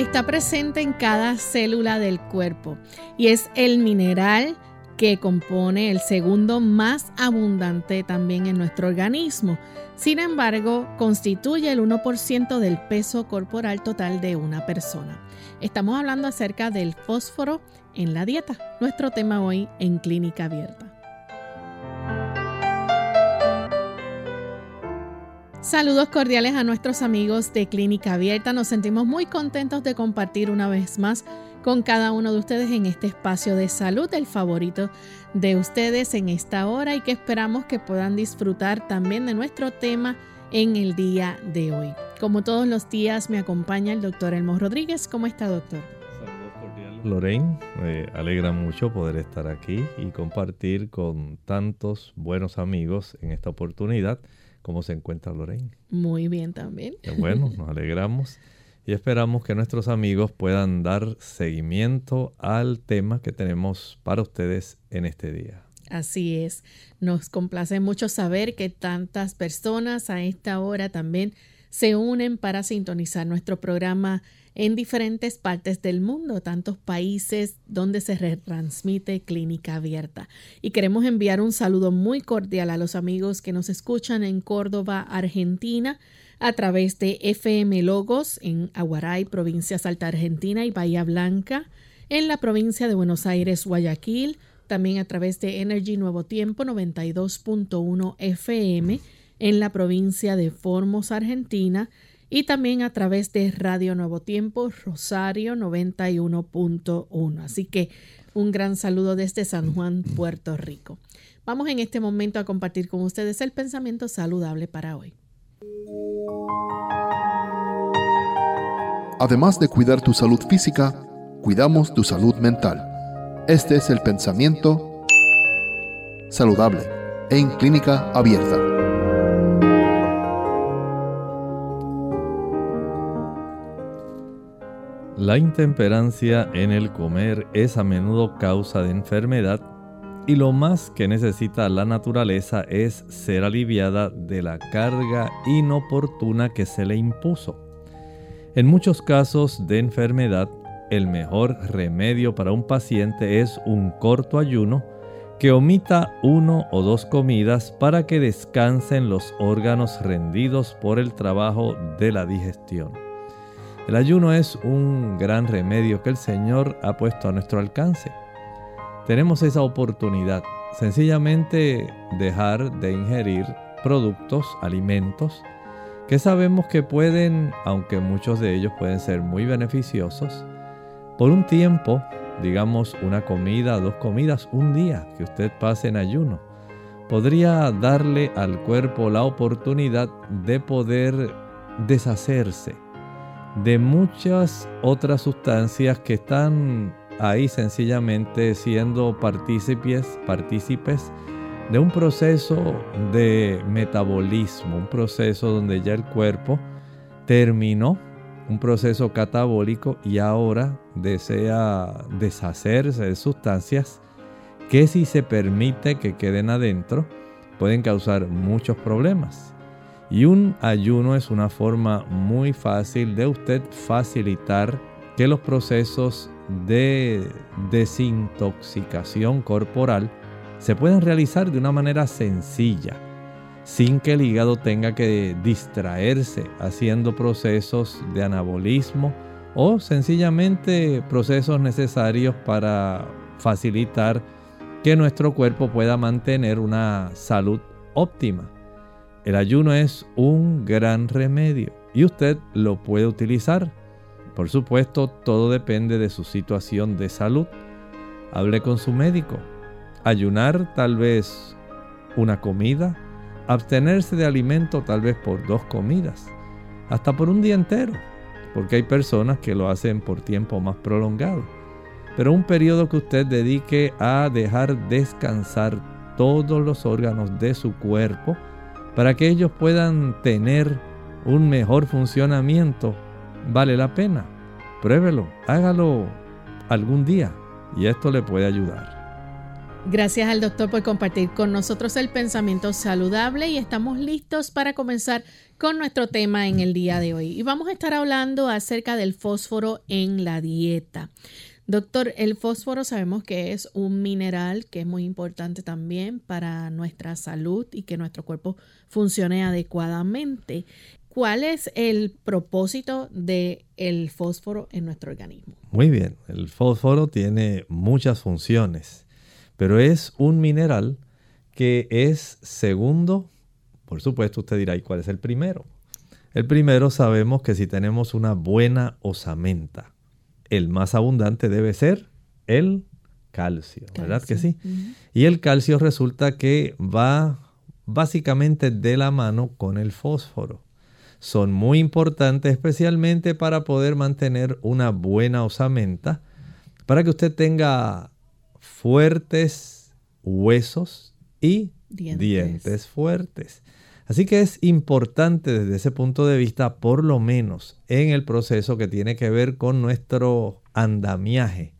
Está presente en cada célula del cuerpo y es el mineral que compone el segundo más abundante también en nuestro organismo. Sin embargo, constituye el 1% del peso corporal total de una persona. Estamos hablando acerca del fósforo en la dieta, nuestro tema hoy en Clínica Abierta. Saludos cordiales a nuestros amigos de Clínica Abierta. Nos sentimos muy contentos de compartir una vez más con cada uno de ustedes en este espacio de salud, el favorito de ustedes en esta hora y que esperamos que puedan disfrutar también de nuestro tema en el día de hoy. Como todos los días me acompaña el doctor Elmo Rodríguez. ¿Cómo está, doctor? Saludos cordiales. Lorraine, me alegra mucho poder estar aquí y compartir con tantos buenos amigos en esta oportunidad ¿Cómo se encuentra Lorraine? Muy bien también. bueno, nos alegramos y esperamos que nuestros amigos puedan dar seguimiento al tema que tenemos para ustedes en este día. Así es, nos complace mucho saber que tantas personas a esta hora también se unen para sintonizar nuestro programa en diferentes partes del mundo, tantos países donde se retransmite Clínica Abierta. Y queremos enviar un saludo muy cordial a los amigos que nos escuchan en Córdoba, Argentina, a través de FM Logos en Aguaray, provincia Salta Argentina y Bahía Blanca, en la provincia de Buenos Aires, Guayaquil, también a través de Energy Nuevo Tiempo 92.1 FM en la provincia de Formos, Argentina, y también a través de Radio Nuevo Tiempo, Rosario 91.1. Así que un gran saludo desde San Juan, Puerto Rico. Vamos en este momento a compartir con ustedes el pensamiento saludable para hoy. Además de cuidar tu salud física, cuidamos tu salud mental. Este es el pensamiento saludable en clínica abierta. La intemperancia en el comer es a menudo causa de enfermedad y lo más que necesita la naturaleza es ser aliviada de la carga inoportuna que se le impuso. En muchos casos de enfermedad, el mejor remedio para un paciente es un corto ayuno que omita uno o dos comidas para que descansen los órganos rendidos por el trabajo de la digestión. El ayuno es un gran remedio que el Señor ha puesto a nuestro alcance. Tenemos esa oportunidad, sencillamente dejar de ingerir productos, alimentos, que sabemos que pueden, aunque muchos de ellos pueden ser muy beneficiosos, por un tiempo, digamos una comida, dos comidas, un día que usted pase en ayuno, podría darle al cuerpo la oportunidad de poder deshacerse de muchas otras sustancias que están ahí sencillamente siendo partícipes, de un proceso de metabolismo, un proceso donde ya el cuerpo terminó un proceso catabólico y ahora desea deshacerse de sustancias que si se permite que queden adentro pueden causar muchos problemas. Y un ayuno es una forma muy fácil de usted facilitar que los procesos de desintoxicación corporal se puedan realizar de una manera sencilla, sin que el hígado tenga que distraerse haciendo procesos de anabolismo o sencillamente procesos necesarios para facilitar que nuestro cuerpo pueda mantener una salud óptima. El ayuno es un gran remedio y usted lo puede utilizar. Por supuesto, todo depende de su situación de salud. Hable con su médico. Ayunar tal vez una comida, abstenerse de alimento tal vez por dos comidas, hasta por un día entero, porque hay personas que lo hacen por tiempo más prolongado. Pero un periodo que usted dedique a dejar descansar todos los órganos de su cuerpo para que ellos puedan tener un mejor funcionamiento, vale la pena. Pruébelo, hágalo algún día y esto le puede ayudar. Gracias al doctor por compartir con nosotros el pensamiento saludable y estamos listos para comenzar con nuestro tema en el día de hoy. Y vamos a estar hablando acerca del fósforo en la dieta. Doctor, el fósforo sabemos que es un mineral que es muy importante también para nuestra salud y que nuestro cuerpo funcione adecuadamente. ¿Cuál es el propósito del el fósforo en nuestro organismo? Muy bien, el fósforo tiene muchas funciones, pero es un mineral que es segundo, por supuesto usted dirá, ¿y cuál es el primero? El primero sabemos que si tenemos una buena osamenta, el más abundante debe ser el calcio, ¿verdad que sí? Y el calcio resulta que va básicamente de la mano con el fósforo. Son muy importantes especialmente para poder mantener una buena osamenta, para que usted tenga fuertes huesos y dientes fuertes. Así que es importante desde ese punto de vista, por lo menos en el proceso que tiene que ver con nuestro andamiaje,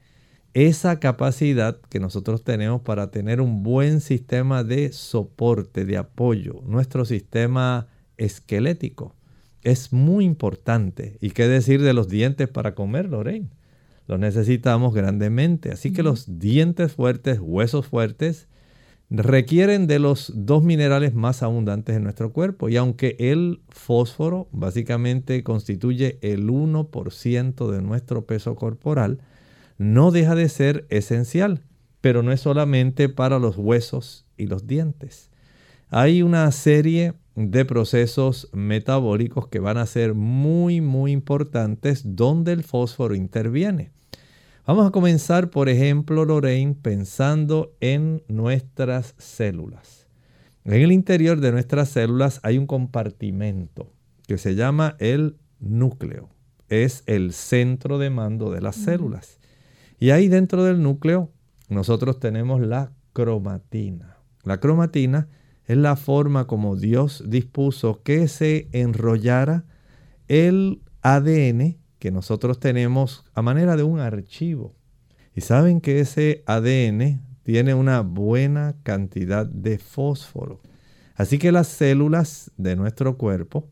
esa capacidad que nosotros tenemos para tener un buen sistema de soporte, de apoyo, nuestro sistema esquelético, es muy importante. ¿Y qué decir de los dientes para comer, Lorraine? Los necesitamos grandemente. Así que los dientes fuertes, huesos fuertes, requieren de los dos minerales más abundantes en nuestro cuerpo. Y aunque el fósforo básicamente constituye el 1% de nuestro peso corporal, no deja de ser esencial, pero no es solamente para los huesos y los dientes. Hay una serie de procesos metabólicos que van a ser muy, muy importantes donde el fósforo interviene. Vamos a comenzar, por ejemplo, Lorraine, pensando en nuestras células. En el interior de nuestras células hay un compartimento que se llama el núcleo. Es el centro de mando de las células. Y ahí dentro del núcleo nosotros tenemos la cromatina. La cromatina es la forma como Dios dispuso que se enrollara el ADN que nosotros tenemos a manera de un archivo. Y saben que ese ADN tiene una buena cantidad de fósforo. Así que las células de nuestro cuerpo,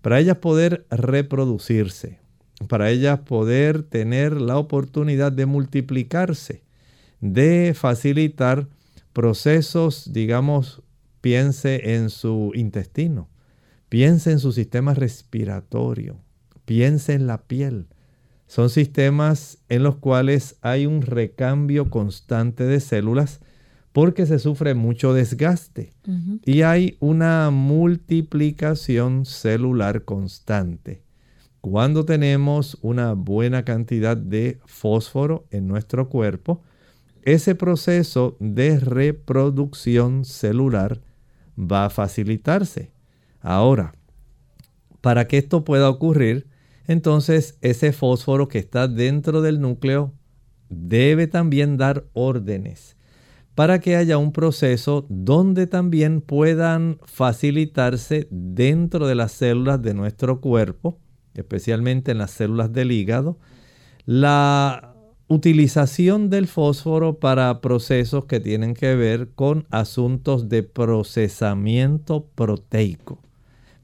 para ellas poder reproducirse, para ellas poder tener la oportunidad de multiplicarse, de facilitar procesos, digamos, piense en su intestino, piense en su sistema respiratorio, Piense en la piel. Son sistemas en los cuales hay un recambio constante de células porque se sufre mucho desgaste y hay una multiplicación celular constante. Cuando tenemos una buena cantidad de fósforo en nuestro cuerpo, ese proceso de reproducción celular va a facilitarse. Ahora, para que esto pueda ocurrir, entonces ese fósforo que está dentro del núcleo debe también dar órdenes para que haya un proceso donde también puedan facilitarse dentro de las células de nuestro cuerpo, especialmente en las células del hígado, la utilización del fósforo para procesos que tienen que ver con asuntos de procesamiento proteico.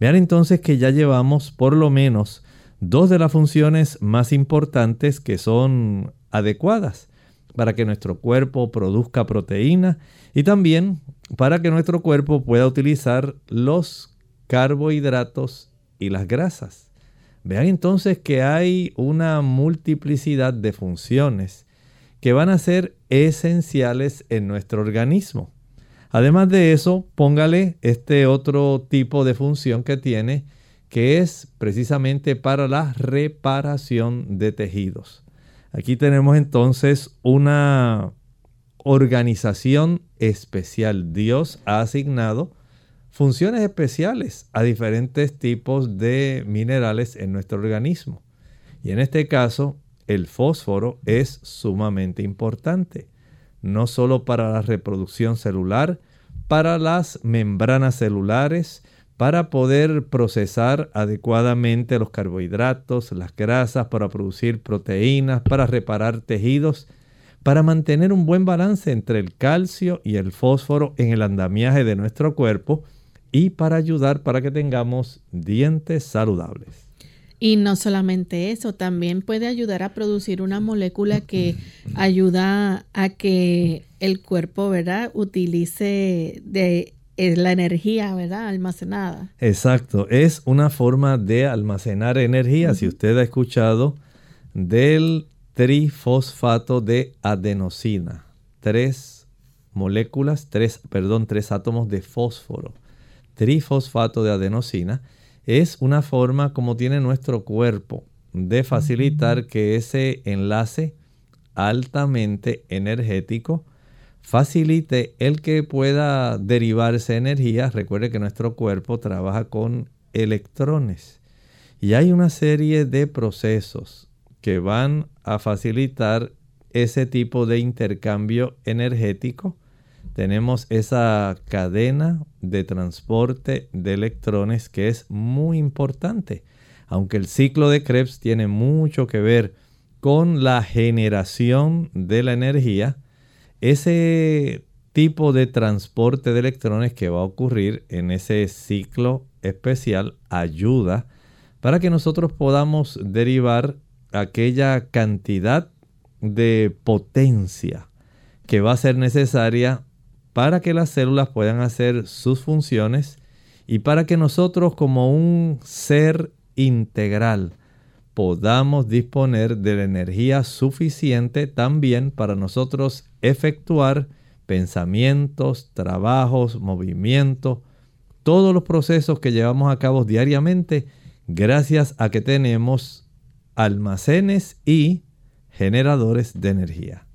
Vean entonces que ya llevamos por lo menos dos de las funciones más importantes que son adecuadas para que nuestro cuerpo produzca proteína y también para que nuestro cuerpo pueda utilizar los carbohidratos y las grasas. Vean entonces que hay una multiplicidad de funciones que van a ser esenciales en nuestro organismo. Además de eso, póngale este otro tipo de función que tiene que es precisamente para la reparación de tejidos. Aquí tenemos entonces una organización especial. Dios ha asignado funciones especiales a diferentes tipos de minerales en nuestro organismo. Y en este caso, el fósforo es sumamente importante, no solo para la reproducción celular, para las membranas celulares, para poder procesar adecuadamente los carbohidratos, las grasas, para producir proteínas, para reparar tejidos, para mantener un buen balance entre el calcio y el fósforo en el andamiaje de nuestro cuerpo y para ayudar para que tengamos dientes saludables. Y no solamente eso, también puede ayudar a producir una molécula que ayuda a que el cuerpo, ¿verdad?, utilice de eh, la energía, ¿verdad?, almacenada. Exacto, es una forma de almacenar energía. Si usted ha escuchado del trifosfato de adenosina, tres moléculas, tres, perdón, tres átomos de fósforo, trifosfato de adenosina, es una forma como tiene nuestro cuerpo de facilitar que ese enlace altamente energético facilite el que pueda derivarse energía. Recuerde que nuestro cuerpo trabaja con electrones y hay una serie de procesos que van a facilitar ese tipo de intercambio energético tenemos esa cadena de transporte de electrones que es muy importante. Aunque el ciclo de Krebs tiene mucho que ver con la generación de la energía, ese tipo de transporte de electrones que va a ocurrir en ese ciclo especial ayuda para que nosotros podamos derivar aquella cantidad de potencia que va a ser necesaria para que las células puedan hacer sus funciones y para que nosotros como un ser integral podamos disponer de la energía suficiente también para nosotros efectuar pensamientos, trabajos, movimientos, todos los procesos que llevamos a cabo diariamente gracias a que tenemos almacenes y generadores de energía.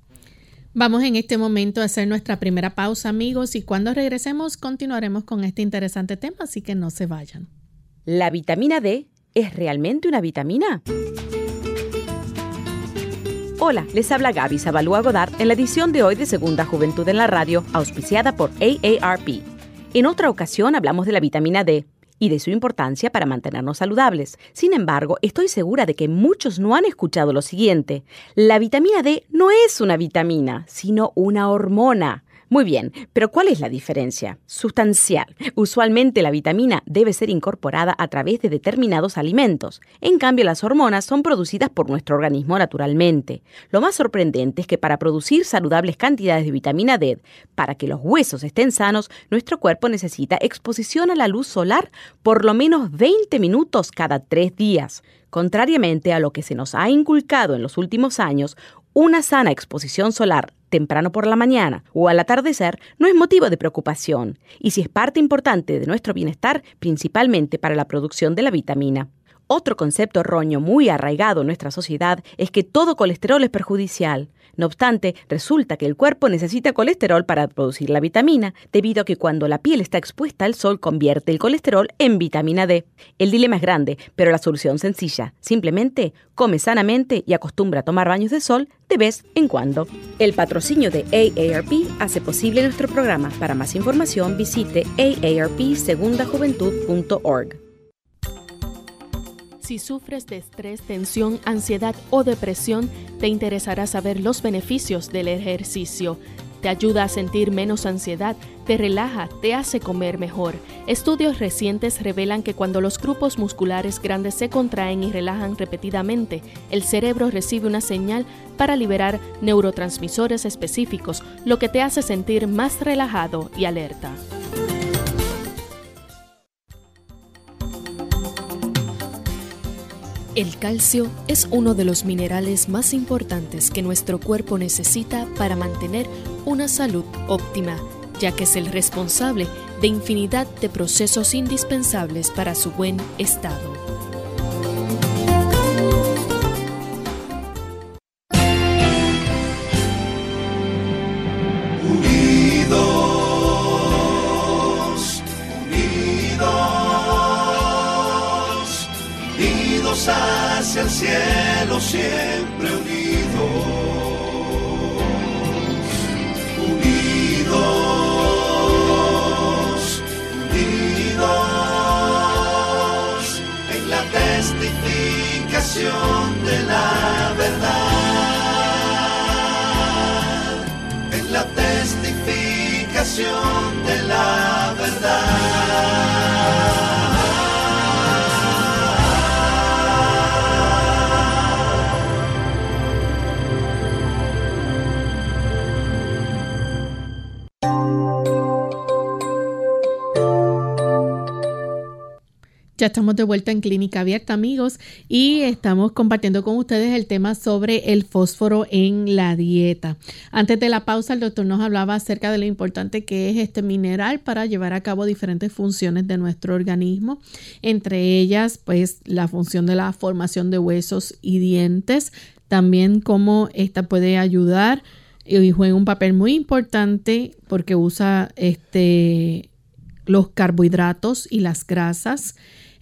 Vamos en este momento a hacer nuestra primera pausa, amigos, y cuando regresemos continuaremos con este interesante tema, así que no se vayan. ¿La vitamina D es realmente una vitamina? Hola, les habla Gaby Zabalúa Godard en la edición de hoy de Segunda Juventud en la Radio, auspiciada por AARP. En otra ocasión hablamos de la vitamina D y de su importancia para mantenernos saludables. Sin embargo, estoy segura de que muchos no han escuchado lo siguiente. La vitamina D no es una vitamina, sino una hormona. Muy bien, pero ¿cuál es la diferencia? Sustancial. Usualmente la vitamina debe ser incorporada a través de determinados alimentos. En cambio, las hormonas son producidas por nuestro organismo naturalmente. Lo más sorprendente es que para producir saludables cantidades de vitamina D, para que los huesos estén sanos, nuestro cuerpo necesita exposición a la luz solar por lo menos 20 minutos cada tres días. Contrariamente a lo que se nos ha inculcado en los últimos años, una sana exposición solar temprano por la mañana o al atardecer no es motivo de preocupación y si es parte importante de nuestro bienestar, principalmente para la producción de la vitamina. Otro concepto erróneo muy arraigado en nuestra sociedad es que todo colesterol es perjudicial. No obstante, resulta que el cuerpo necesita colesterol para producir la vitamina, debido a que cuando la piel está expuesta al sol convierte el colesterol en vitamina D. El dilema es grande, pero la solución sencilla. Simplemente come sanamente y acostumbra a tomar baños de sol de vez en cuando. El patrocinio de AARP hace posible nuestro programa. Para más información visite aarpsegundajuventud.org. Si sufres de estrés, tensión, ansiedad o depresión, te interesará saber los beneficios del ejercicio. Te ayuda a sentir menos ansiedad, te relaja, te hace comer mejor. Estudios recientes revelan que cuando los grupos musculares grandes se contraen y relajan repetidamente, el cerebro recibe una señal para liberar neurotransmisores específicos, lo que te hace sentir más relajado y alerta. El calcio es uno de los minerales más importantes que nuestro cuerpo necesita para mantener una salud óptima, ya que es el responsable de infinidad de procesos indispensables para su buen estado. się Ya estamos de vuelta en Clínica Abierta, amigos, y estamos compartiendo con ustedes el tema sobre el fósforo en la dieta. Antes de la pausa, el doctor nos hablaba acerca de lo importante que es este mineral para llevar a cabo diferentes funciones de nuestro organismo, entre ellas, pues, la función de la formación de huesos y dientes, también cómo esta puede ayudar y juega un papel muy importante porque usa este los carbohidratos y las grasas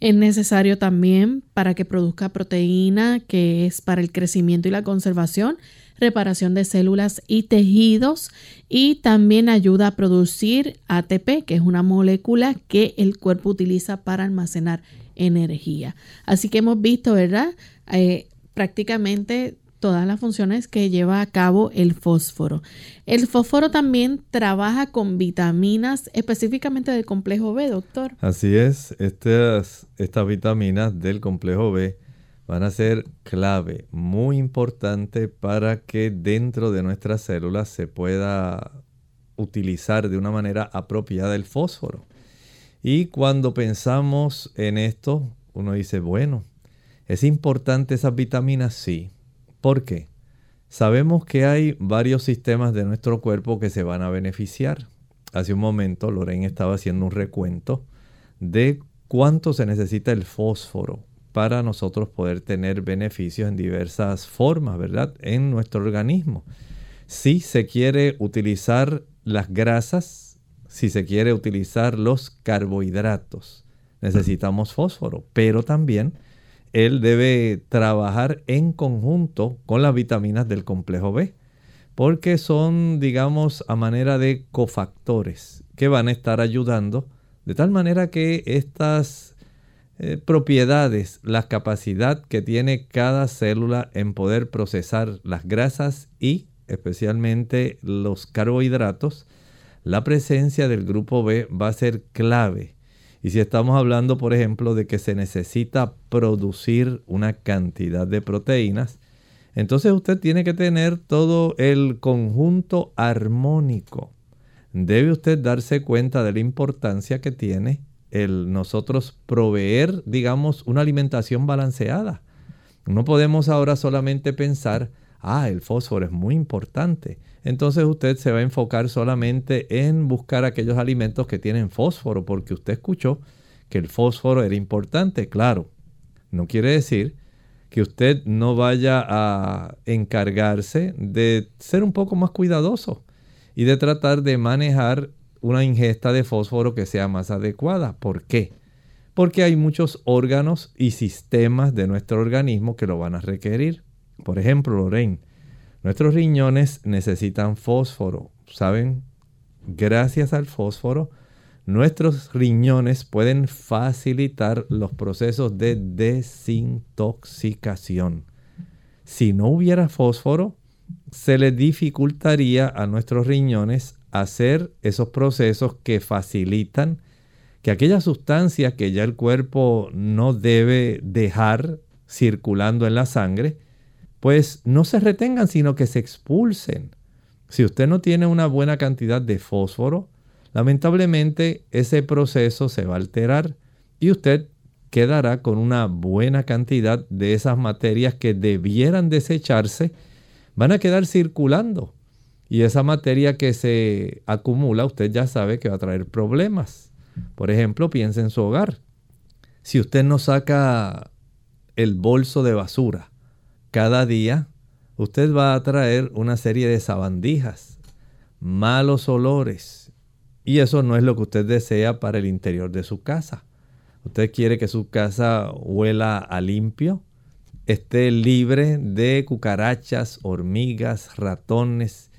es necesario también para que produzca proteína, que es para el crecimiento y la conservación, reparación de células y tejidos y también ayuda a producir ATP, que es una molécula que el cuerpo utiliza para almacenar energía. Así que hemos visto, ¿verdad? Eh, prácticamente todas las funciones que lleva a cabo el fósforo. El fósforo también trabaja con vitaminas específicamente del complejo B, doctor. Así es, estas, estas vitaminas del complejo B van a ser clave, muy importante para que dentro de nuestras células se pueda utilizar de una manera apropiada el fósforo. Y cuando pensamos en esto, uno dice, bueno, ¿es importante esas vitaminas? Sí, ¿Por qué? Sabemos que hay varios sistemas de nuestro cuerpo que se van a beneficiar. Hace un momento Lorraine estaba haciendo un recuento de cuánto se necesita el fósforo para nosotros poder tener beneficios en diversas formas, ¿verdad? En nuestro organismo. Si se quiere utilizar las grasas, si se quiere utilizar los carbohidratos, necesitamos fósforo, pero también él debe trabajar en conjunto con las vitaminas del complejo B, porque son, digamos, a manera de cofactores que van a estar ayudando de tal manera que estas eh, propiedades, la capacidad que tiene cada célula en poder procesar las grasas y especialmente los carbohidratos, la presencia del grupo B va a ser clave y si estamos hablando, por ejemplo, de que se necesita producir una cantidad de proteínas, entonces usted tiene que tener todo el conjunto armónico. Debe usted darse cuenta de la importancia que tiene el nosotros proveer, digamos, una alimentación balanceada. No podemos ahora solamente pensar, ah, el fósforo es muy importante. Entonces usted se va a enfocar solamente en buscar aquellos alimentos que tienen fósforo, porque usted escuchó que el fósforo era importante. Claro, no quiere decir que usted no vaya a encargarse de ser un poco más cuidadoso y de tratar de manejar una ingesta de fósforo que sea más adecuada. ¿Por qué? Porque hay muchos órganos y sistemas de nuestro organismo que lo van a requerir. Por ejemplo, Lorraine, nuestros riñones necesitan fósforo. ¿Saben? Gracias al fósforo, nuestros riñones pueden facilitar los procesos de desintoxicación. Si no hubiera fósforo, se le dificultaría a nuestros riñones hacer esos procesos que facilitan que aquellas sustancias que ya el cuerpo no debe dejar circulando en la sangre, pues no se retengan, sino que se expulsen. Si usted no tiene una buena cantidad de fósforo, lamentablemente ese proceso se va a alterar y usted quedará con una buena cantidad de esas materias que debieran desecharse, van a quedar circulando. Y esa materia que se acumula, usted ya sabe que va a traer problemas. Por ejemplo, piense en su hogar. Si usted no saca el bolso de basura cada día usted va a traer una serie de sabandijas, malos olores. Y eso no es lo que usted desea para el interior de su casa. Usted quiere que su casa huela a limpio, esté libre de cucarachas, hormigas, ratones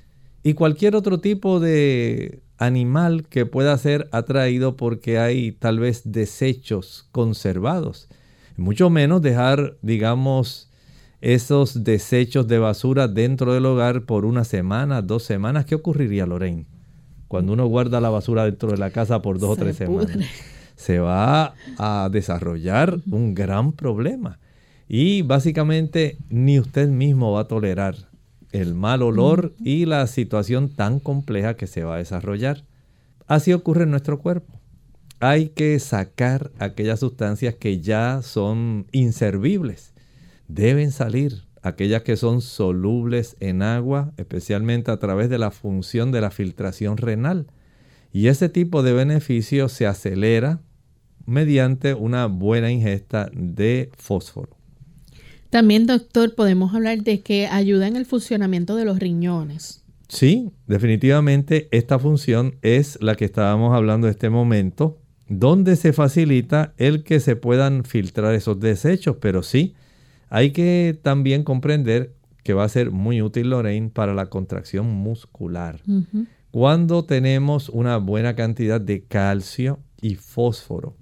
y cualquier otro tipo de animal que pueda ser atraído porque hay tal vez desechos conservados. Mucho menos dejar, digamos, esos desechos de basura dentro del hogar por una semana, dos semanas. ¿Qué ocurriría, Lorraine? Cuando uno guarda la basura dentro de la casa por dos o tres semanas. Se va a desarrollar un gran problema. Y básicamente ni usted mismo va a tolerar el mal olor y la situación tan compleja que se va a desarrollar. Así ocurre en nuestro cuerpo. Hay que sacar aquellas sustancias que ya son inservibles. Deben salir aquellas que son solubles en agua, especialmente a través de la función de la filtración renal. Y ese tipo de beneficio se acelera mediante una buena ingesta de fósforo. También, doctor, podemos hablar de que ayuda en el funcionamiento de los riñones. Sí, definitivamente esta función es la que estábamos hablando en este momento, donde se facilita el que se puedan filtrar esos desechos, pero sí, hay que también comprender que va a ser muy útil, Lorraine, para la contracción muscular. Cuando tenemos una buena cantidad de calcio y fósforo,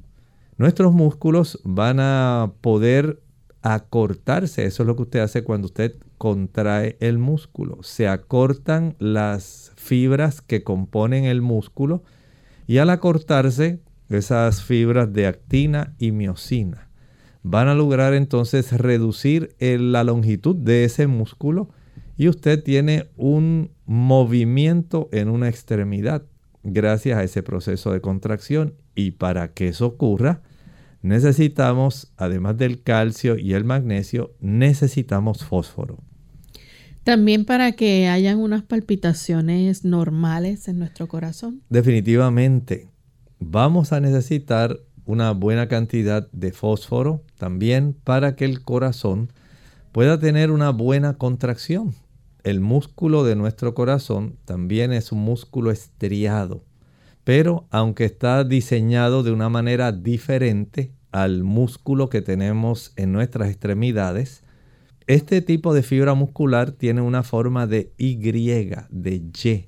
nuestros músculos van a poder acortarse. Eso es lo que usted hace cuando usted contrae el músculo. Se acortan las fibras que componen el músculo y al acortarse esas fibras de actina y miocina van a lograr entonces reducir la longitud de ese músculo y usted tiene un movimiento en una extremidad gracias a ese proceso de contracción y para que eso ocurra necesitamos, además del calcio y el magnesio, necesitamos fósforo. También para que hayan unas palpitaciones normales en nuestro corazón. Definitivamente, vamos a necesitar una buena cantidad de fósforo también para que el corazón pueda tener una buena contracción. El músculo de nuestro corazón también es un músculo estriado pero aunque está diseñado de una manera diferente al músculo que tenemos en nuestras extremidades, este tipo de fibra muscular tiene una forma de Y, de Y,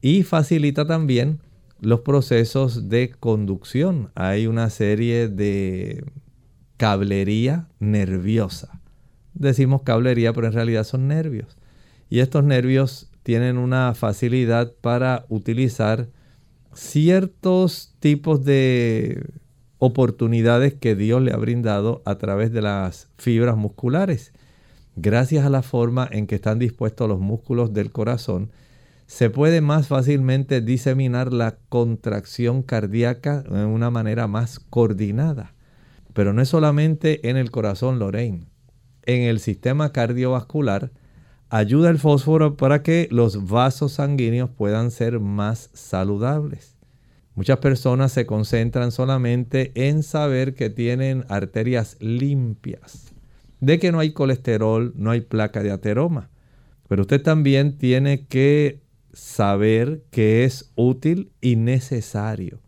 y facilita también los procesos de conducción. Hay una serie de cablería nerviosa. Decimos cablería, pero en realidad son nervios. Y estos nervios tienen una facilidad para utilizar ciertos tipos de oportunidades que Dios le ha brindado a través de las fibras musculares. Gracias a la forma en que están dispuestos los músculos del corazón, se puede más fácilmente diseminar la contracción cardíaca de una manera más coordinada. Pero no es solamente en el corazón, Lorraine. En el sistema cardiovascular, ayuda el fósforo para que los vasos sanguíneos puedan ser más saludables. Muchas personas se concentran solamente en saber que tienen arterias limpias, de que no hay colesterol, no hay placa de ateroma. Pero usted también tiene que saber que es útil y necesario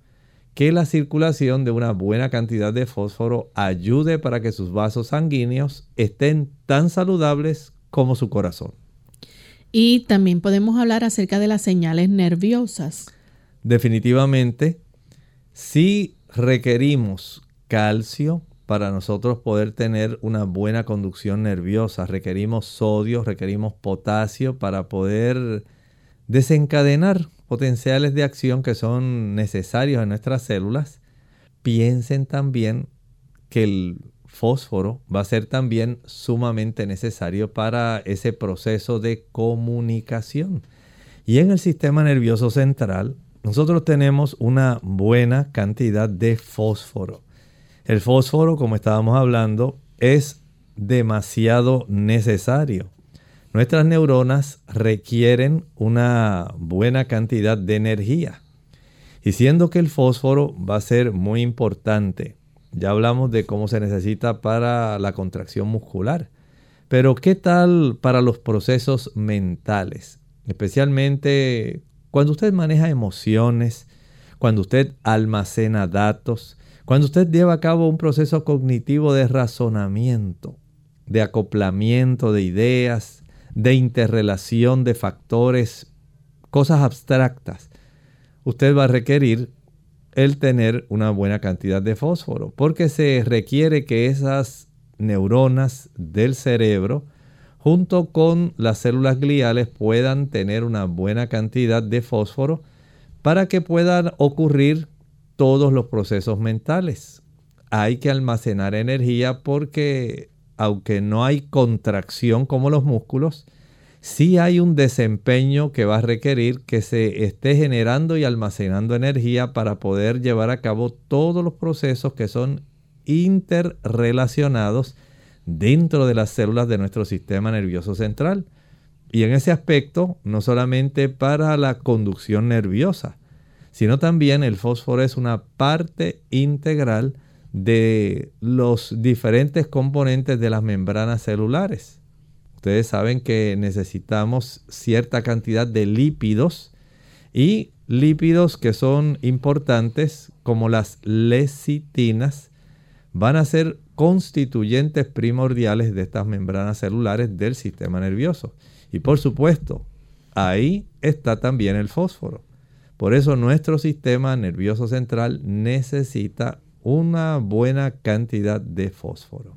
que la circulación de una buena cantidad de fósforo ayude para que sus vasos sanguíneos estén tan saludables como su corazón. Y también podemos hablar acerca de las señales nerviosas. Definitivamente, si requerimos calcio para nosotros poder tener una buena conducción nerviosa, requerimos sodio, requerimos potasio para poder desencadenar potenciales de acción que son necesarios en nuestras células, piensen también que el fósforo va a ser también sumamente necesario para ese proceso de comunicación. Y en el sistema nervioso central, nosotros tenemos una buena cantidad de fósforo. El fósforo, como estábamos hablando, es demasiado necesario. Nuestras neuronas requieren una buena cantidad de energía. Y siendo que el fósforo va a ser muy importante ya hablamos de cómo se necesita para la contracción muscular. Pero ¿qué tal para los procesos mentales? Especialmente cuando usted maneja emociones, cuando usted almacena datos, cuando usted lleva a cabo un proceso cognitivo de razonamiento. de acoplamiento de ideas, de interrelación de factores, cosas abstractas, usted va a requerir el tener una buena cantidad de fósforo, porque se requiere que esas neuronas del cerebro, junto con las células gliales, puedan tener una buena cantidad de fósforo para que puedan ocurrir todos los procesos mentales. Hay que almacenar energía porque aunque no hay contracción como los músculos, sí hay un desempeño que va a requerir que se esté generando y almacenando energía para poder llevar a cabo todos los procesos que son interrelacionados dentro de las células de nuestro sistema nervioso central. Y en ese aspecto, no solamente para la conducción nerviosa, sino también el fósforo es una parte integral de los diferentes componentes de las membranas celulares. Ustedes saben que necesitamos cierta cantidad de lípidos y lípidos que son importantes como las lecitinas van a ser constituyentes primordiales de estas membranas celulares del sistema nervioso. Y por supuesto, ahí está también el fósforo. Por eso nuestro sistema nervioso central necesita una buena cantidad de fósforo.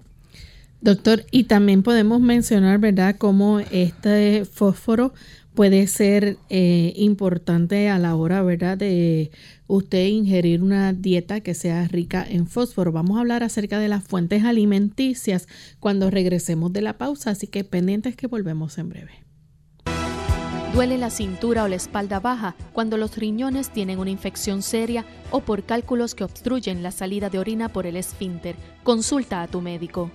Doctor, y también podemos mencionar, ¿verdad?, cómo este fósforo puede ser eh, importante a la hora, ¿verdad?, de usted ingerir una dieta que sea rica en fósforo. Vamos a hablar acerca de las fuentes alimenticias cuando regresemos de la pausa, así que pendientes que volvemos en breve. Duele la cintura o la espalda baja cuando los riñones tienen una infección seria o por cálculos que obstruyen la salida de orina por el esfínter. Consulta a tu médico.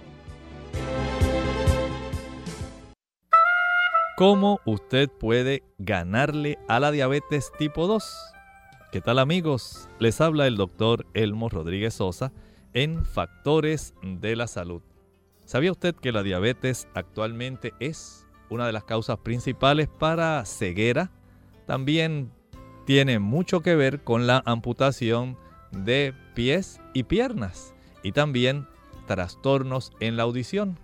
¿Cómo usted puede ganarle a la diabetes tipo 2? ¿Qué tal amigos? Les habla el doctor Elmo Rodríguez Sosa en Factores de la Salud. ¿Sabía usted que la diabetes actualmente es una de las causas principales para ceguera? También tiene mucho que ver con la amputación de pies y piernas y también trastornos en la audición.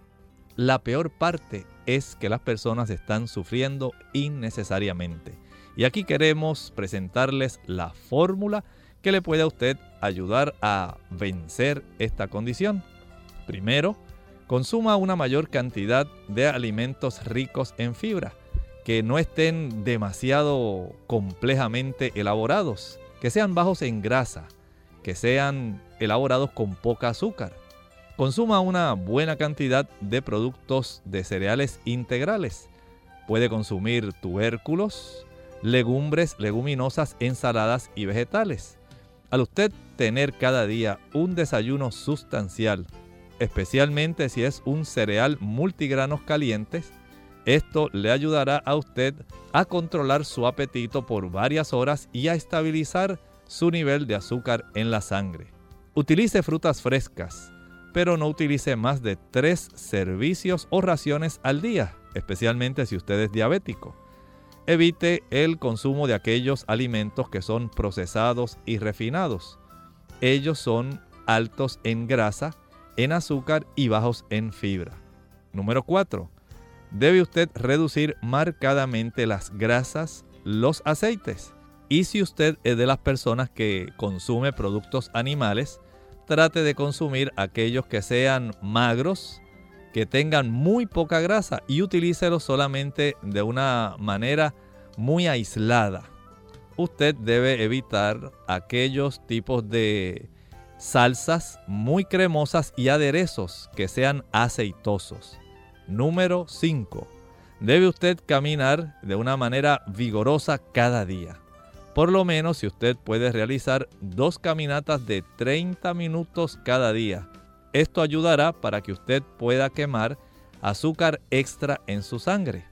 La peor parte es que las personas están sufriendo innecesariamente. Y aquí queremos presentarles la fórmula que le puede a usted ayudar a vencer esta condición. Primero, consuma una mayor cantidad de alimentos ricos en fibra, que no estén demasiado complejamente elaborados, que sean bajos en grasa, que sean elaborados con poca azúcar. Consuma una buena cantidad de productos de cereales integrales. Puede consumir tubérculos, legumbres, leguminosas, ensaladas y vegetales. Al usted tener cada día un desayuno sustancial, especialmente si es un cereal multigranos calientes, esto le ayudará a usted a controlar su apetito por varias horas y a estabilizar su nivel de azúcar en la sangre. Utilice frutas frescas, pero no utilice más de tres servicios o raciones al día, especialmente si usted es diabético. Evite el consumo de aquellos alimentos que son procesados y refinados. Ellos son altos en grasa, en azúcar y bajos en fibra. Número 4. Debe usted reducir marcadamente las grasas, los aceites. Y si usted es de las personas que consume productos animales, trate de consumir aquellos que sean magros, que tengan muy poca grasa y utilícelo solamente de una manera muy aislada. Usted debe evitar aquellos tipos de salsas muy cremosas y aderezos que sean aceitosos. Número 5. Debe usted caminar de una manera vigorosa cada día. Por lo menos si usted puede realizar dos caminatas de 30 minutos cada día. Esto ayudará para que usted pueda quemar azúcar extra en su sangre.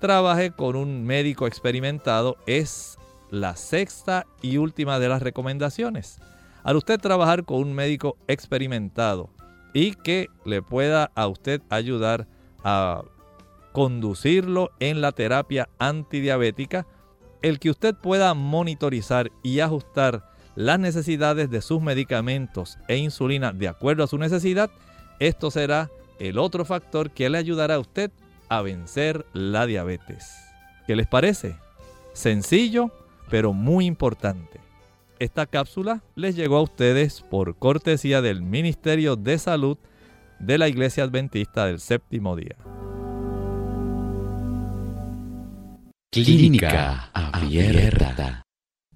Trabaje con un médico experimentado es la sexta y última de las recomendaciones. Al usted trabajar con un médico experimentado y que le pueda a usted ayudar a conducirlo en la terapia antidiabética, el que usted pueda monitorizar y ajustar las necesidades de sus medicamentos e insulina de acuerdo a su necesidad, esto será el otro factor que le ayudará a usted a vencer la diabetes. ¿Qué les parece? Sencillo, pero muy importante. Esta cápsula les llegó a ustedes por cortesía del Ministerio de Salud de la Iglesia Adventista del Séptimo Día. Clínica Abierta.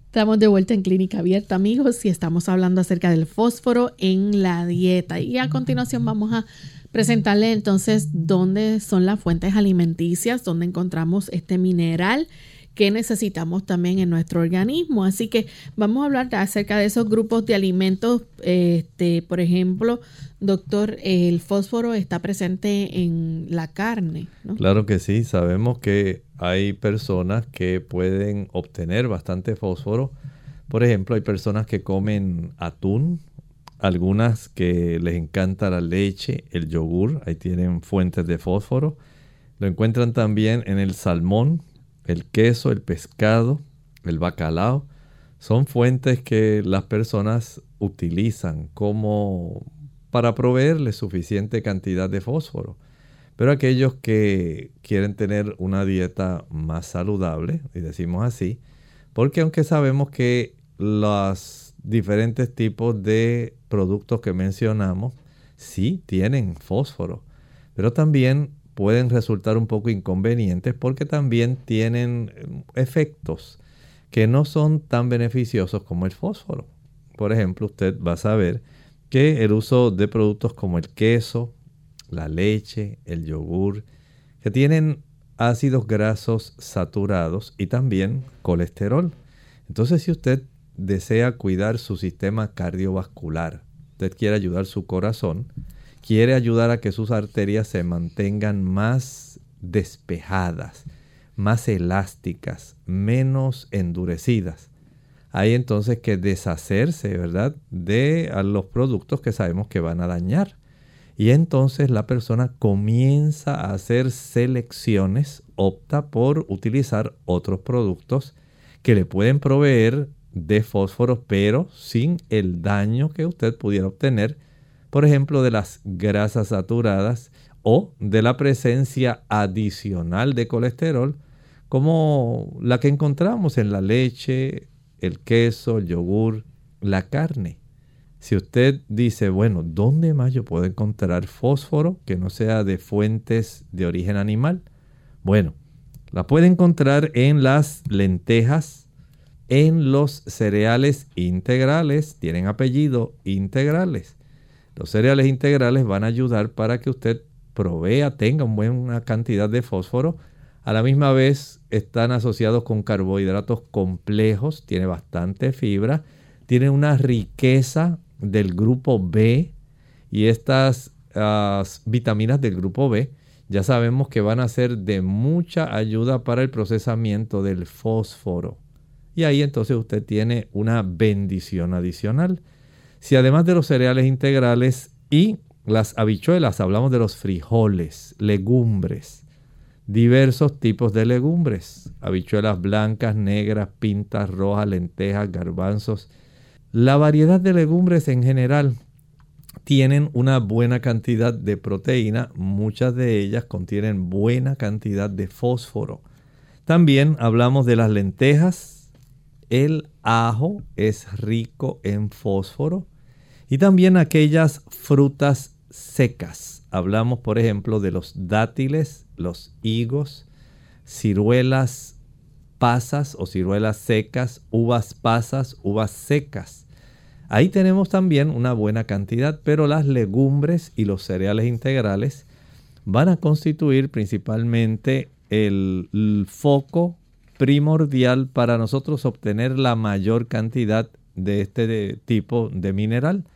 Estamos de vuelta en Clínica Abierta, amigos, y estamos hablando acerca del fósforo en la dieta. Y a continuación vamos a presentarle entonces dónde son las fuentes alimenticias, dónde encontramos este mineral que necesitamos también en nuestro organismo. Así que vamos a hablar acerca de esos grupos de alimentos. Este, por ejemplo, doctor, el fósforo está presente en la carne. Claro que sí, sabemos que hay personas que pueden obtener bastante fósforo. Por ejemplo, hay personas que comen atún, algunas que les encanta la leche, el yogur, ahí tienen fuentes de fósforo. Lo encuentran también en el salmón, el queso, el pescado, el bacalao. Son fuentes que las personas utilizan como para proveerle suficiente cantidad de fósforo. Pero aquellos que quieren tener una dieta más saludable, y decimos así, porque aunque sabemos que las diferentes tipos de productos que mencionamos sí tienen fósforo, pero también pueden resultar un poco inconvenientes porque también tienen eh, efectos que no son tan beneficiosos como el fósforo. Por ejemplo, usted va a saber que el uso de productos como el queso, la leche, el yogur, que tienen ácidos grasos saturados y también colesterol. Entonces, si usted desea cuidar su sistema cardiovascular, usted quiere ayudar su corazón, quiere ayudar a que sus arterias se mantengan más despejadas, más elásticas, menos endurecidas. Hay entonces que deshacerse, ¿verdad?, de los productos que sabemos que van a dañar. Y entonces la persona comienza a hacer selecciones, opta por utilizar otros productos que le pueden proveer de fósforo, pero sin el daño que usted pudiera obtener, por ejemplo, de las grasas saturadas o de la presencia adicional de colesterol, como la que encontramos en la leche, el queso, el yogur, la carne. Si usted dice, bueno, ¿dónde más yo puedo encontrar fósforo que no sea de fuentes de origen animal? Bueno, la puede encontrar en las lentejas, en los cereales integrales, tienen apellido integrales. Los cereales integrales van a ayudar para que usted provea, tenga una buena cantidad de fósforo. A la misma vez están asociados con carbohidratos complejos, tiene bastante fibra, tiene una riqueza del grupo B y estas ah, vitaminas del grupo B ya sabemos que van a ser de mucha ayuda para el procesamiento del fósforo. Y ahí entonces usted tiene una bendición adicional. Si además de los cereales integrales y las habichuelas, hablamos de los frijoles, legumbres, diversos tipos de legumbres, habichuelas blancas, negras, pintas, rojas, lentejas, garbanzos. La variedad de legumbres en general tienen una buena cantidad de proteína, muchas de ellas contienen buena cantidad de fósforo. También hablamos de las lentejas, el ajo es rico en fósforo y también aquellas frutas secas. Hablamos, por ejemplo, de los dátiles, los higos, ciruelas pasas o ciruelas secas, uvas pasas, uvas secas. Ahí tenemos también una buena cantidad, pero las legumbres y los cereales integrales van a constituir principalmente el, foco primordial para nosotros obtener la mayor cantidad de este tipo de mineral.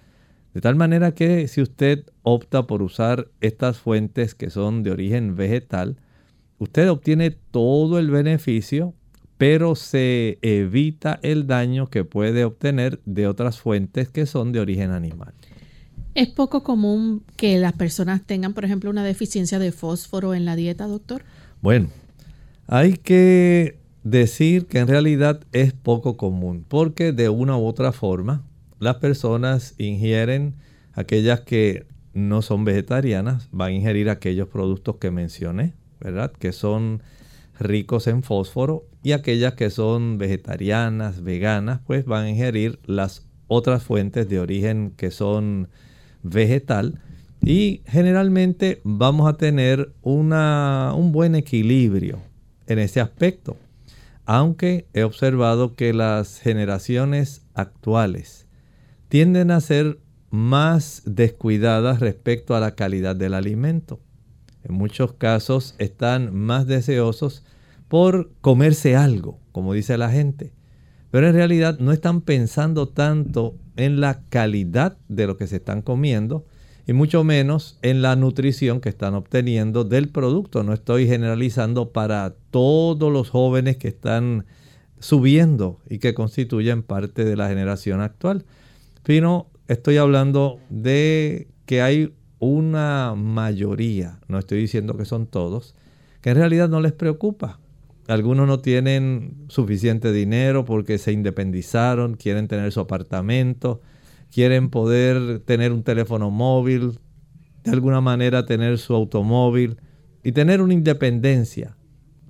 De tal manera que si usted opta por usar estas fuentes que son de origen vegetal, usted obtiene todo el beneficio, pero se evita el daño que puede obtener de otras fuentes que son de origen animal. ¿Es poco común que las personas tengan, por ejemplo, una deficiencia de fósforo en la dieta, doctor? Bueno, hay que decir que en realidad es poco común, porque de una u otra forma las personas ingieren aquellas que no son vegetarianas van a ingerir aquellos productos que mencioné, ¿verdad? Que son ricos en fósforo y aquellas que son vegetarianas, veganas, pues van a ingerir las otras fuentes de origen que son vegetal y generalmente vamos a tener una, un buen equilibrio en ese aspecto. Aunque he observado que las generaciones actuales tienden a ser más descuidadas respecto a la calidad del alimento. En muchos casos están más deseosos por comerse algo, como dice la gente. Pero en realidad no están pensando tanto en la calidad de lo que se están comiendo y mucho menos en la nutrición que están obteniendo del producto. No estoy generalizando para todos los jóvenes que están subiendo y que constituyen parte de la generación actual, sino estoy hablando de que hay una mayoría, no estoy diciendo que son todos, que en realidad no les preocupa. Algunos no tienen suficiente dinero porque se independizaron, quieren tener su apartamento, quieren poder tener un teléfono móvil, de alguna manera tener su automóvil y tener una independencia.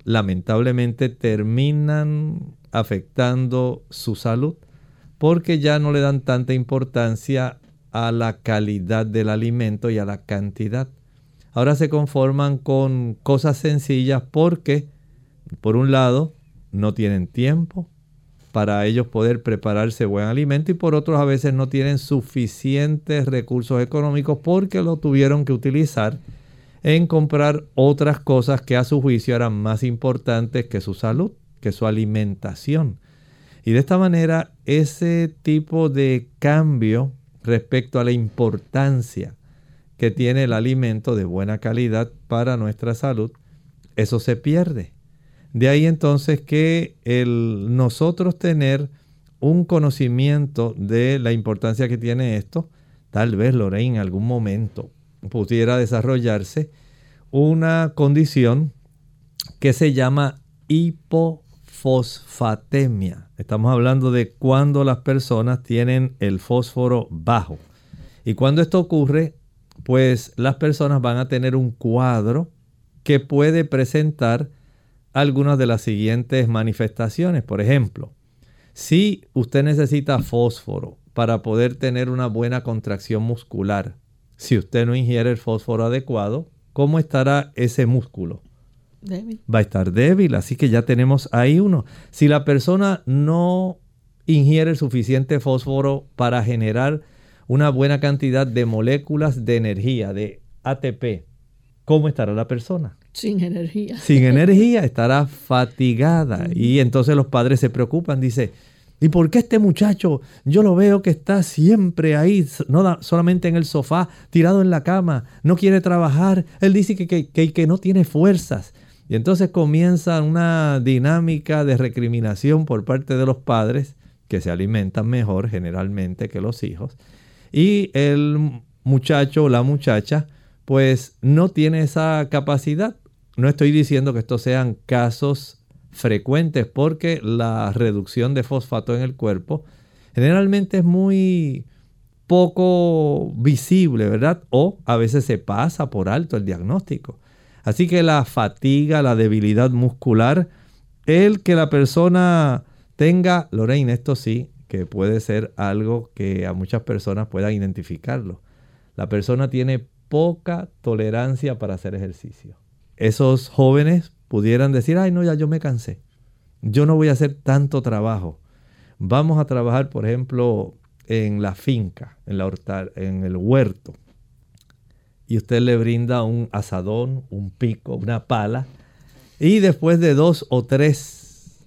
Lamentablemente terminan afectando su salud porque ya no le dan tanta importancia a la calidad del alimento y a la cantidad. Ahora se conforman con cosas sencillas porque, por un lado, no tienen tiempo para ellos poder prepararse buen alimento y por otro a veces no tienen suficientes recursos económicos porque lo tuvieron que utilizar en comprar otras cosas que a su juicio eran más importantes que su salud, que su alimentación. Y de esta manera ese tipo de cambio respecto a la importancia que tiene el alimento de buena calidad para nuestra salud, eso se pierde. De ahí entonces que el nosotros tener un conocimiento de la importancia que tiene esto, tal vez Lorraine en algún momento pudiera desarrollarse una condición que se llama hipofosfatemia. Estamos hablando de cuando las personas tienen el fósforo bajo. Y cuando esto ocurre, pues las personas van a tener un cuadro que puede presentar algunas de las siguientes manifestaciones. Por ejemplo, si usted necesita fósforo para poder tener una buena contracción muscular, si usted no ingiere el fósforo adecuado, ¿cómo estará ese músculo? Va a estar débil, así que ya tenemos ahí uno. Si la persona no ingiere suficiente fósforo para generar una buena cantidad de moléculas de energía, de ATP, ¿cómo estará la persona? Sin energía. Sin energía, estará fatigada. Y entonces los padres se preocupan, dice, ¿y por qué este muchacho yo lo veo que está siempre ahí, no solamente en el sofá, tirado en la cama, no quiere trabajar? Él dice que, que, que no tiene fuerzas. Y entonces comienza una dinámica de recriminación por parte de los padres, que se alimentan mejor generalmente que los hijos. Y el muchacho o la muchacha, pues no tiene esa capacidad. No estoy diciendo que estos sean casos frecuentes, porque la reducción de fosfato en el cuerpo generalmente es muy poco visible, ¿verdad? O a veces se pasa por alto el diagnóstico. Así que la fatiga, la debilidad muscular, el que la persona tenga, Lorraine, esto sí, que puede ser algo que a muchas personas puedan identificarlo. La persona tiene poca tolerancia para hacer ejercicio. Esos jóvenes pudieran decir, ay no, ya yo me cansé. Yo no voy a hacer tanto trabajo. Vamos a trabajar, por ejemplo, en la finca, en, la en el huerto y usted le brinda un asadón, un pico, una pala. Y después de dos o tres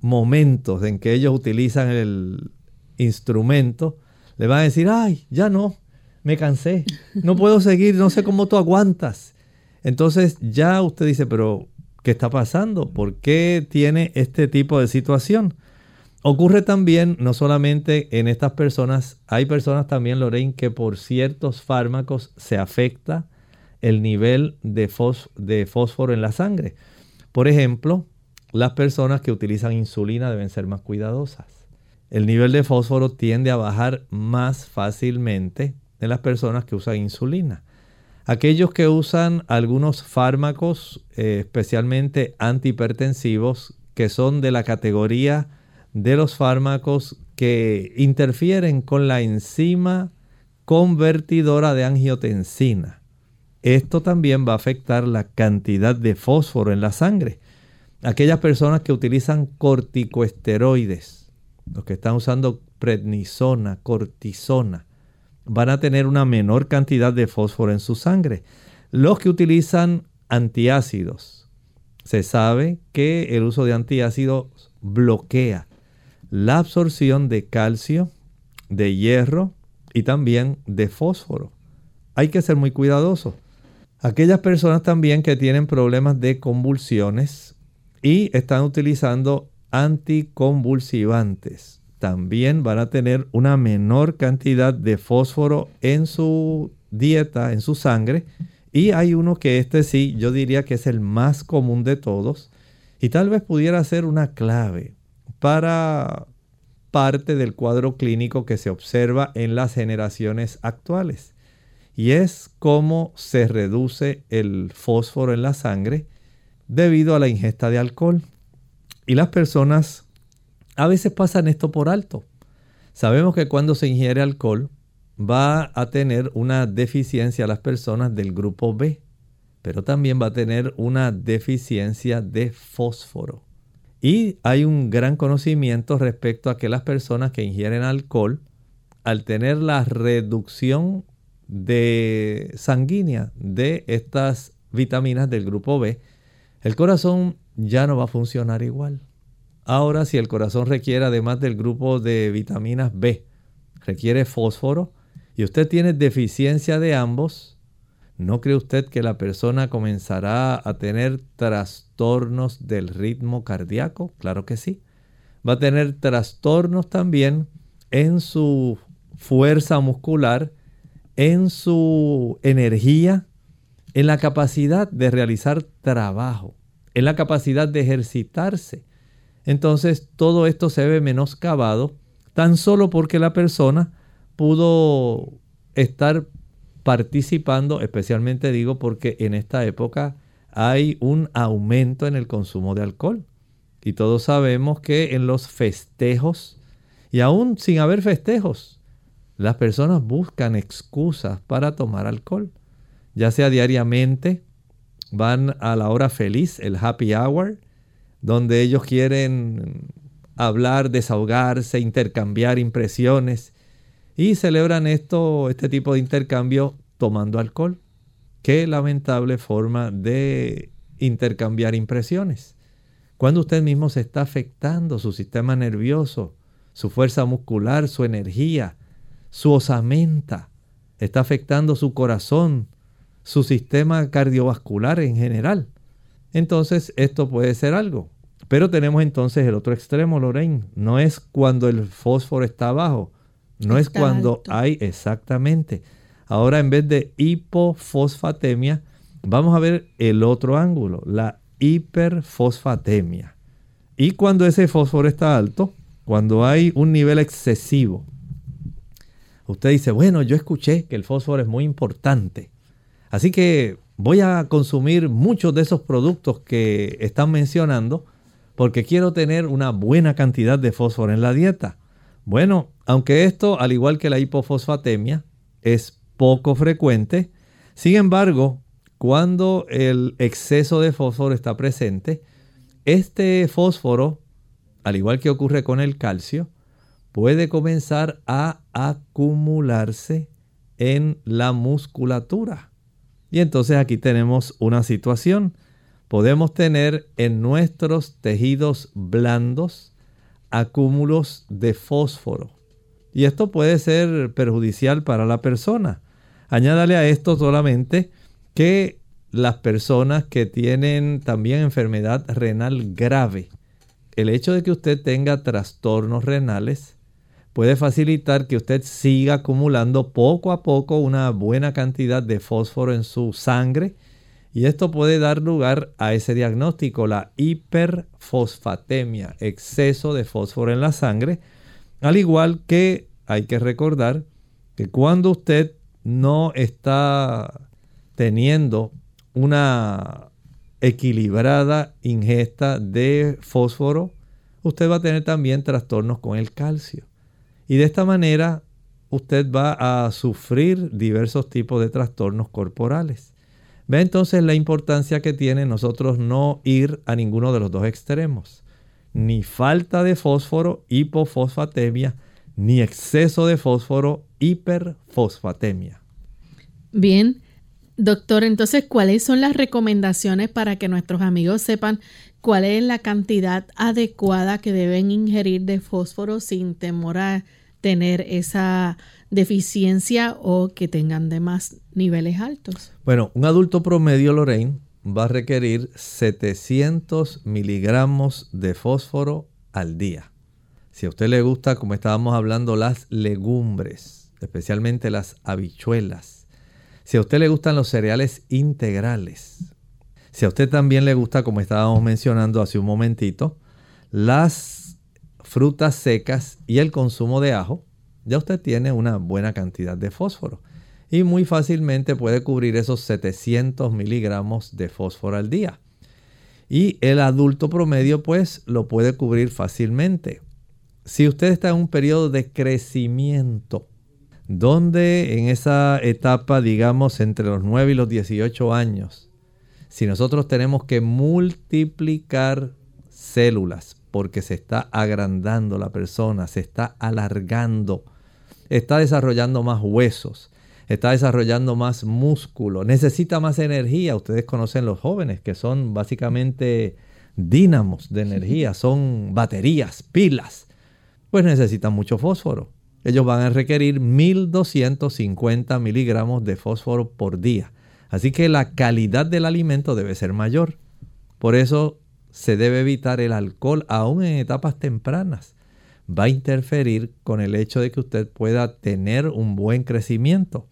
momentos en que ellos utilizan el instrumento, le van a decir, ay, ya no, me cansé, no puedo seguir, no sé cómo tú aguantas. Entonces ya usted dice, pero ¿qué está pasando? ¿Por qué tiene este tipo de situación? Ocurre también, no solamente en estas personas, hay personas también, Lorraine, que por ciertos fármacos se afecta el nivel de, fósforo en la sangre. Por ejemplo, las personas que utilizan insulina deben ser más cuidadosas. El nivel de fósforo tiende a bajar más fácilmente en las personas que usan insulina. Aquellos que usan algunos fármacos, eh, especialmente antihipertensivos, que son de la categoría de los fármacos que interfieren con la enzima convertidora de angiotensina. Esto también va a afectar la cantidad de fósforo en la sangre. Aquellas personas que utilizan corticoesteroides, los que están usando prednisona, cortisona, van a tener una menor cantidad de fósforo en su sangre. Los que utilizan antiácidos, se sabe que el uso de antiácidos bloquea la absorción de calcio, de hierro y también de fósforo. Hay que ser muy cuidadoso. Aquellas personas también que tienen problemas de convulsiones y están utilizando anticonvulsivantes también van a tener una menor cantidad de fósforo en su dieta, en su sangre. Y hay uno que este sí, yo diría que es el más común de todos. Y tal vez pudiera ser una clave para parte del cuadro clínico que se observa en las generaciones actuales. Y es cómo se reduce el fósforo en la sangre debido a la ingesta de alcohol. Y las personas a veces pasan esto por alto. Sabemos que cuando se ingiere alcohol va a tener una deficiencia las personas del grupo B, pero también va a tener una deficiencia de fósforo. Y hay un gran conocimiento respecto a que las personas que ingieren alcohol, al tener la reducción de sanguínea de estas vitaminas del grupo B, el corazón ya no va a funcionar igual. Ahora, si el corazón requiere, además del grupo de vitaminas B, requiere fósforo, y usted tiene deficiencia de ambos, ¿no cree usted que la persona comenzará a tener trastornos del ritmo cardíaco? Claro que sí. Va a tener trastornos también en su fuerza muscular, en su energía, en la capacidad de realizar trabajo, en la capacidad de ejercitarse entonces todo esto se ve menoscabado tan solo porque la persona pudo estar participando, especialmente digo porque en esta época hay un aumento en el consumo de alcohol. Y todos sabemos que en los festejos, y aún sin haber festejos, las personas buscan excusas para tomar alcohol. Ya sea diariamente, van a la hora feliz, el happy hour, donde ellos quieren hablar, desahogarse, intercambiar impresiones y celebran esto, este tipo de intercambio tomando alcohol. Qué lamentable forma de intercambiar impresiones. Cuando usted mismo se está afectando su sistema nervioso, su fuerza muscular, su energía, su osamenta, está afectando su corazón, su sistema cardiovascular en general entonces esto puede ser algo. Pero tenemos entonces el otro extremo, Lorraine. No es cuando el fósforo está bajo, no es cuando hay exactamente. Ahora en vez de hipofosfatemia, vamos a ver el otro ángulo, la hiperfosfatemia. Y cuando ese fósforo está alto, cuando hay un nivel excesivo, usted dice, bueno, yo escuché que el fósforo es muy importante. Así que voy a consumir muchos de esos productos que están mencionando porque quiero tener una buena cantidad de fósforo en la dieta. Bueno, aunque esto, al igual que la hipofosfatemia, es poco frecuente, sin embargo, cuando el exceso de fósforo está presente, este fósforo, al igual que ocurre con el calcio, puede comenzar a acumularse en la musculatura. Y entonces aquí tenemos una situación. Podemos tener en nuestros tejidos blandos acúmulos de fósforo. Y esto puede ser perjudicial para la persona. Añádale a esto solamente que las personas que tienen también enfermedad renal grave, el hecho de que usted tenga trastornos renales puede facilitar que usted siga acumulando poco a poco una buena cantidad de fósforo en su sangre y esto puede dar lugar a ese diagnóstico, la hiperfosfatemia, exceso de fósforo en la sangre, al igual que hay que recordar que cuando usted no está teniendo una equilibrada ingesta de fósforo, usted va a tener también trastornos con el calcio. Y de esta manera usted va a sufrir diversos tipos de trastornos corporales. Ve entonces la importancia que tiene nosotros no ir a ninguno de los dos extremos. Ni falta de fósforo, hipofosfatemia, ni exceso de fósforo, hiperfosfatemia. Bien, doctor, entonces, ¿cuáles son las recomendaciones para que nuestros amigos sepan cuál es la cantidad adecuada que deben ingerir de fósforo sin temor a tener esa deficiencia o que tengan de más niveles altos? Bueno, un adulto promedio, Lorraine, va a requerir 700 miligramos de fósforo al día. Si a usted le gusta, como estábamos hablando, las legumbres, especialmente las habichuelas. Si a usted le gustan los cereales integrales. Si a usted también le gusta, como estábamos mencionando hace un momentito, las frutas secas y el consumo de ajo, ya usted tiene una buena cantidad de fósforo. Y muy fácilmente puede cubrir esos 700 miligramos de fósforo al día. Y el adulto promedio pues lo puede cubrir fácilmente. Si usted está en un periodo de crecimiento, donde en esa etapa, digamos, entre los 9 y los 18 años, si nosotros tenemos que multiplicar células porque se está agrandando la persona, se está alargando, está desarrollando más huesos, está desarrollando más músculo, necesita más energía. Ustedes conocen los jóvenes que son básicamente dínamos de energía, son baterías, pilas pues necesitan mucho fósforo. Ellos van a requerir 1250 miligramos de fósforo por día. Así que la calidad del alimento debe ser mayor. Por eso se debe evitar el alcohol aún en etapas tempranas. Va a interferir con el hecho de que usted pueda tener un buen crecimiento.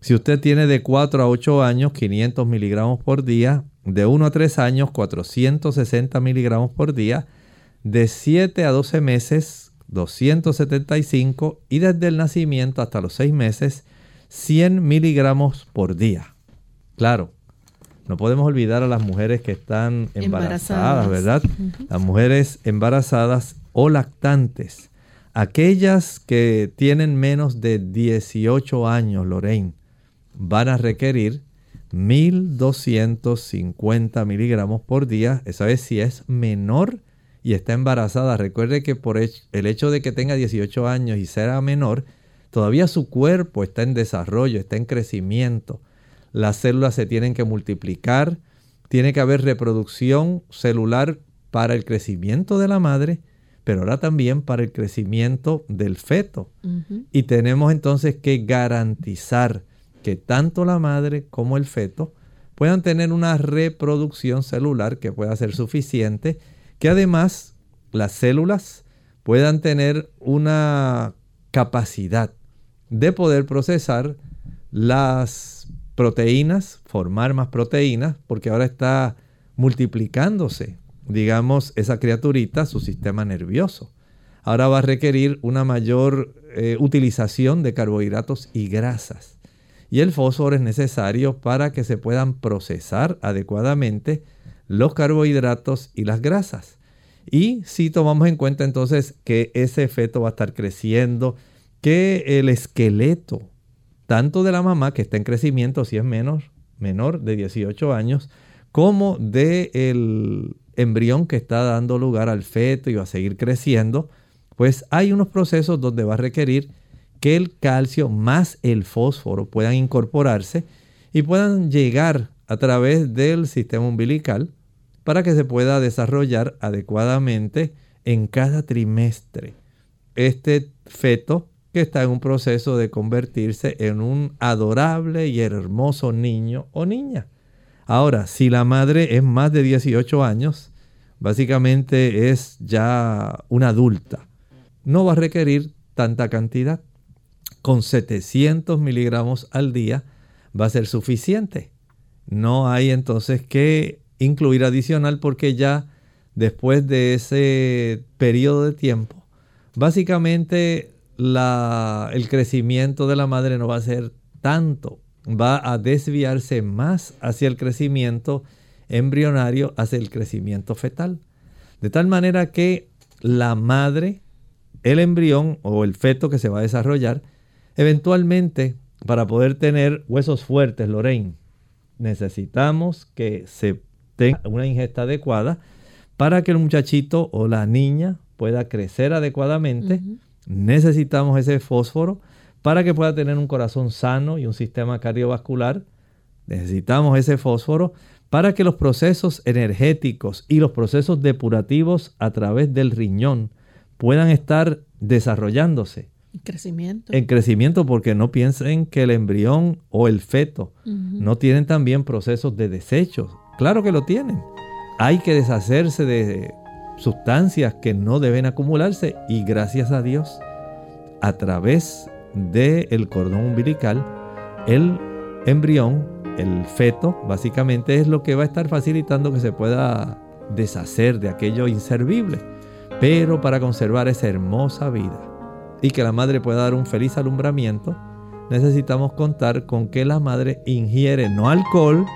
Si usted tiene de 4 a 8 años 500 miligramos por día, de 1 a 3 años 460 miligramos por día, de 7 a 12 meses 275 y desde el nacimiento hasta los 6 meses 100 miligramos por día. Claro, no podemos olvidar a las mujeres que están embarazadas, ¿verdad? Las mujeres embarazadas o lactantes. Aquellas que tienen menos de 18 años, Lorraine, van a requerir 1250 miligramos por día. Esa vez si es menor y está embarazada, recuerde que por el hecho de que tenga 18 años y sea menor, todavía su cuerpo está en desarrollo, está en crecimiento. Las células se tienen que multiplicar, tiene que haber reproducción celular para el crecimiento de la madre, pero ahora también para el crecimiento del feto. Y tenemos entonces que garantizar que tanto la madre como el feto puedan tener una reproducción celular que pueda ser suficiente que además las células puedan tener una capacidad de poder procesar las proteínas, formar más proteínas, porque ahora está multiplicándose, digamos, esa criaturita, su sistema nervioso. Ahora va a requerir una mayor eh, utilización de carbohidratos y grasas. Y el fósforo es necesario para que se puedan procesar adecuadamente los carbohidratos y las grasas. Y si tomamos en cuenta entonces que ese feto va a estar creciendo, que el esqueleto, tanto de la mamá que está en crecimiento, si es menor, menor de 18 años, como del embrión que está dando lugar al feto y va a seguir creciendo, pues hay unos procesos donde va a requerir que el calcio más el fósforo puedan incorporarse y puedan llegar a través del sistema umbilical para que se pueda desarrollar adecuadamente en cada trimestre este feto que está en un proceso de convertirse en un adorable y hermoso niño o niña. Ahora, si la madre es más de 18 años, básicamente es ya una adulta. No va a requerir tanta cantidad. Con 700 miligramos al día va a ser suficiente. No hay entonces que incluir adicional porque ya después de ese periodo de tiempo, básicamente el crecimiento de la madre no va a ser tanto va a desviarse más hacia el crecimiento embrionario, hacia el crecimiento fetal. De tal manera que la madre, el embrión o el feto que se va a desarrollar, eventualmente para poder tener huesos fuertes, Lorraine, necesitamos que se tenga una ingesta adecuada para que el muchachito o la niña pueda crecer adecuadamente. Necesitamos ese fósforo para que pueda tener un corazón sano y un sistema cardiovascular. Necesitamos ese fósforo para que los procesos energéticos y los procesos depurativos a través del riñón puedan estar desarrollándose. En crecimiento. En crecimiento porque no piensen que el embrión o el feto no tienen también procesos de desechos. Claro que lo tienen. Hay que deshacerse de sustancias que no deben acumularse y gracias a Dios, a través del cordón umbilical, el embrión, el feto, básicamente es lo que va a estar facilitando que se pueda deshacer de aquello inservible, pero para conservar esa hermosa vida y que la madre pueda dar un feliz alumbramiento, necesitamos contar con que la madre ingiere no alcohol,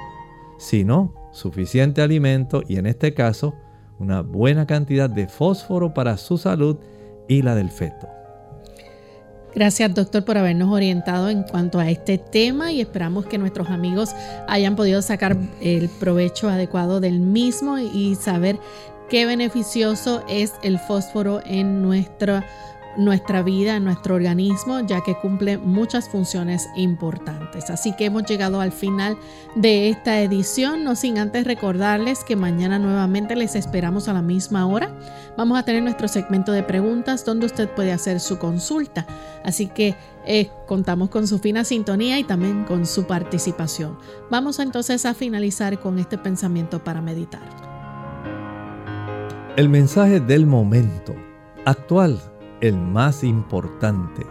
sino suficiente alimento y en este caso una buena cantidad de fósforo para su salud y la del feto. Gracias doctor por habernos orientado en cuanto a este tema y esperamos que nuestros amigos hayan podido sacar el provecho adecuado del mismo y saber qué beneficioso es el fósforo en nuestra nuestra vida, nuestro organismo, ya que cumple muchas funciones importantes. Así que hemos llegado al final de esta edición, no sin antes recordarles que mañana nuevamente les esperamos a la misma hora. Vamos a tener nuestro segmento de preguntas donde usted puede hacer su consulta. Así que eh, contamos con su fina sintonía y también con su participación. Vamos entonces a finalizar con este pensamiento para meditar. El mensaje del momento actual el más importante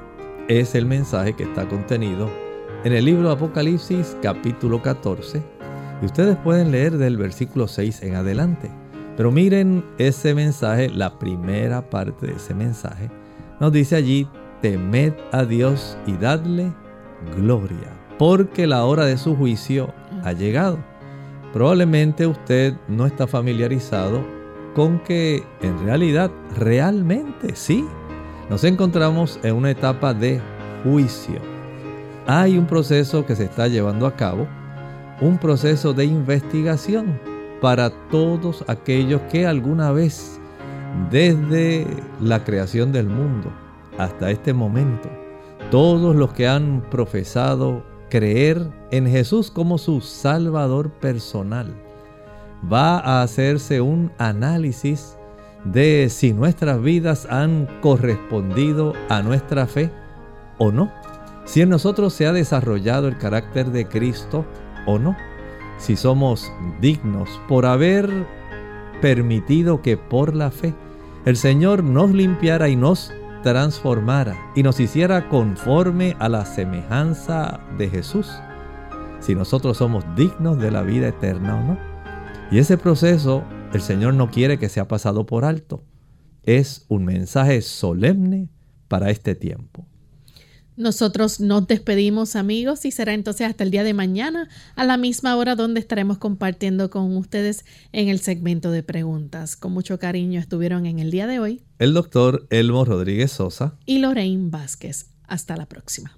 es el mensaje que está contenido en el libro Apocalipsis capítulo 14 y ustedes pueden leer del versículo 6 en adelante. Pero miren ese mensaje, la primera parte de ese mensaje, nos dice allí, temed a Dios y dadle gloria, porque la hora de su juicio ha llegado. Probablemente usted no está familiarizado con que en realidad, realmente sí, nos encontramos en una etapa de juicio. Hay un proceso que se está llevando a cabo, un proceso de investigación para todos aquellos que alguna vez, desde la creación del mundo hasta este momento, todos los que han profesado creer en Jesús como su Salvador personal, va a hacerse un análisis de si nuestras vidas han correspondido a nuestra fe o no. Si en nosotros se ha desarrollado el carácter de Cristo o no. Si somos dignos por haber permitido que por la fe el Señor nos limpiara y nos transformara y nos hiciera conforme a la semejanza de Jesús. Si nosotros somos dignos de la vida eterna o no. Y ese proceso el Señor no quiere que sea pasado por alto. Es un mensaje solemne para este tiempo. Nosotros nos despedimos amigos y será entonces hasta el día de mañana a la misma hora donde estaremos compartiendo con ustedes en el segmento de preguntas. Con mucho cariño estuvieron en el día de hoy el doctor Elmo Rodríguez Sosa y Lorraine Vázquez. Hasta la próxima.